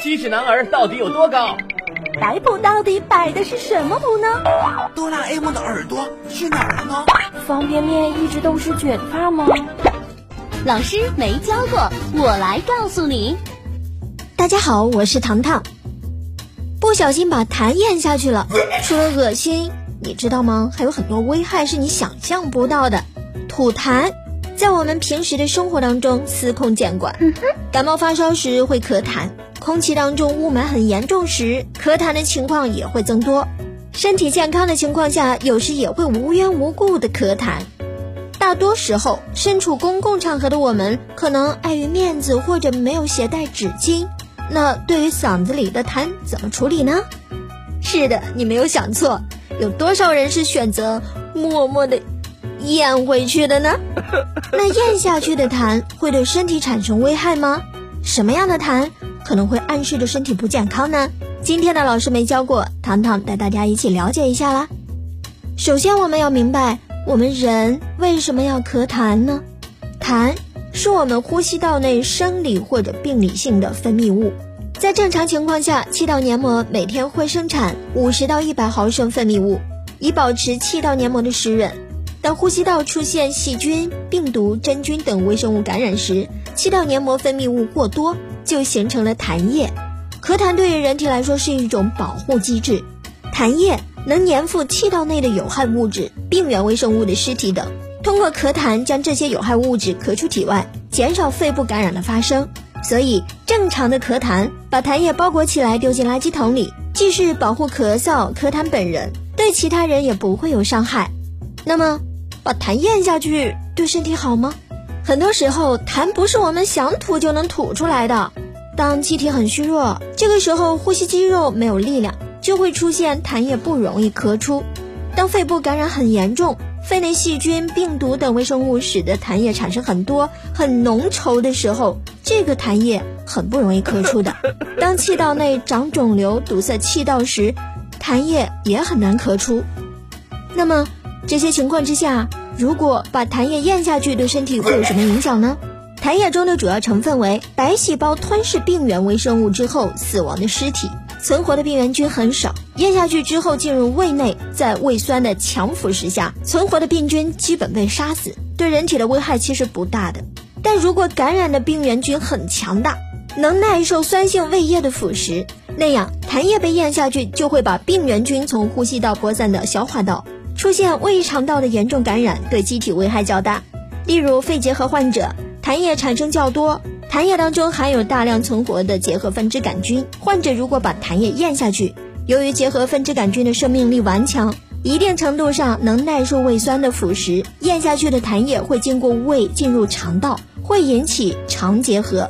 七尺男儿到底有多高？摆谱到底摆的是什么谱呢？哆啦 A 梦的耳朵去哪儿了呢？方便面一直都是卷发吗？老师没教过，我来告诉你。大家好，我是糖糖。不小心把痰咽下去了，除了恶心，你知道吗？还有很多危害是你想象不到的。吐痰在我们平时的生活当中司空见惯，感冒发烧时会咳痰。空气当中雾霾很严重时，咳痰的情况也会增多。身体健康的情况下，有时也会无缘无故的咳痰。大多时候，身处公共场合的我们，可能碍于面子或者没有携带纸巾。那对于嗓子里的痰怎么处理呢？是的，你没有想错，有多少人是选择默默的咽回去的呢？那咽下去的痰会对身体产生危害吗？什么样的痰？可能会暗示着身体不健康呢。今天的老师没教过，糖糖带大家一起了解一下啦。首先，我们要明白，我们人为什么要咳痰呢？痰是我们呼吸道内生理或者病理性的分泌物。在正常情况下，气道黏膜每天会生产五十到一百毫升分泌物，以保持气道黏膜的湿润。当呼吸道出现细菌、病毒、真菌等微生物感染时，气道黏膜分泌物过多。就形成了痰液，咳痰对于人体来说是一种保护机制，痰液能粘附气道内的有害物质、病原微生物的尸体等，通过咳痰将这些有害物质咳出体外，减少肺部感染的发生。所以，正常的咳痰，把痰液包裹起来丢进垃圾桶里，既是保护咳嗽咳痰本人，对其他人也不会有伤害。那么，把痰咽下去对身体好吗？很多时候，痰不是我们想吐就能吐出来的。当气体很虚弱，这个时候呼吸肌肉没有力量，就会出现痰液不容易咳出。当肺部感染很严重，肺内细菌、病毒等微生物使得痰液产生很多、很浓稠的时候，这个痰液很不容易咳出的。当气道内长肿瘤堵塞气道时，痰液也很难咳出。那么这些情况之下，如果把痰液咽下去，对身体会有什么影响呢？痰液中的主要成分为白细胞吞噬病原微生物之后死亡的尸体，存活的病原菌很少。咽下去之后进入胃内，在胃酸的强腐蚀下，存活的病菌基本被杀死，对人体的危害其实不大的。但如果感染的病原菌很强大，能耐受酸性胃液的腐蚀，那样痰液被咽下去就会把病原菌从呼吸道播散到消化道。出现胃肠道的严重感染，对机体危害较大。例如肺结核患者，痰液产生较多，痰液当中含有大量存活的结核分支杆菌。患者如果把痰液咽下去，由于结核分支杆菌的生命力顽强，一定程度上能耐受胃酸的腐蚀，咽下去的痰液会经过胃进入肠道，会引起肠结核。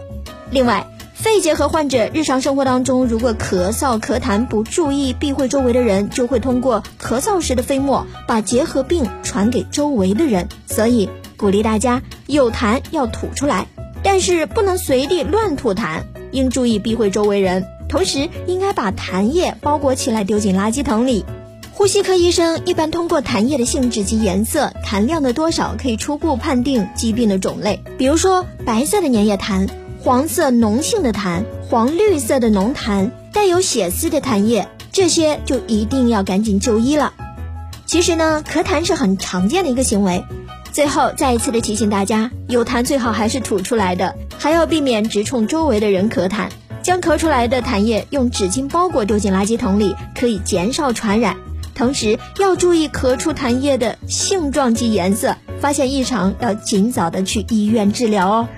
另外，肺结核患者日常生活当中，如果咳嗽、咳痰不注意避讳周围的人，就会通过咳嗽时的飞沫把结核病传给周围的人。所以鼓励大家有痰要吐出来，但是不能随地乱吐痰，应注意避讳周围人。同时应该把痰液包裹起来丢进垃圾桶里。呼吸科医生一般通过痰液的性质及颜色、痰量的多少，可以初步判定疾病的种类。比如说白色的粘液痰。黄色浓性的痰，黄绿色的浓痰，带有血丝的痰液，这些就一定要赶紧就医了。其实呢，咳痰是很常见的一个行为。最后再一次的提醒大家，有痰最好还是吐出来的，还要避免直冲周围的人咳痰。将咳出来的痰液用纸巾包裹丢进垃圾桶里，可以减少传染。同时要注意咳出痰液的性状及颜色，发现异常要尽早的去医院治疗哦。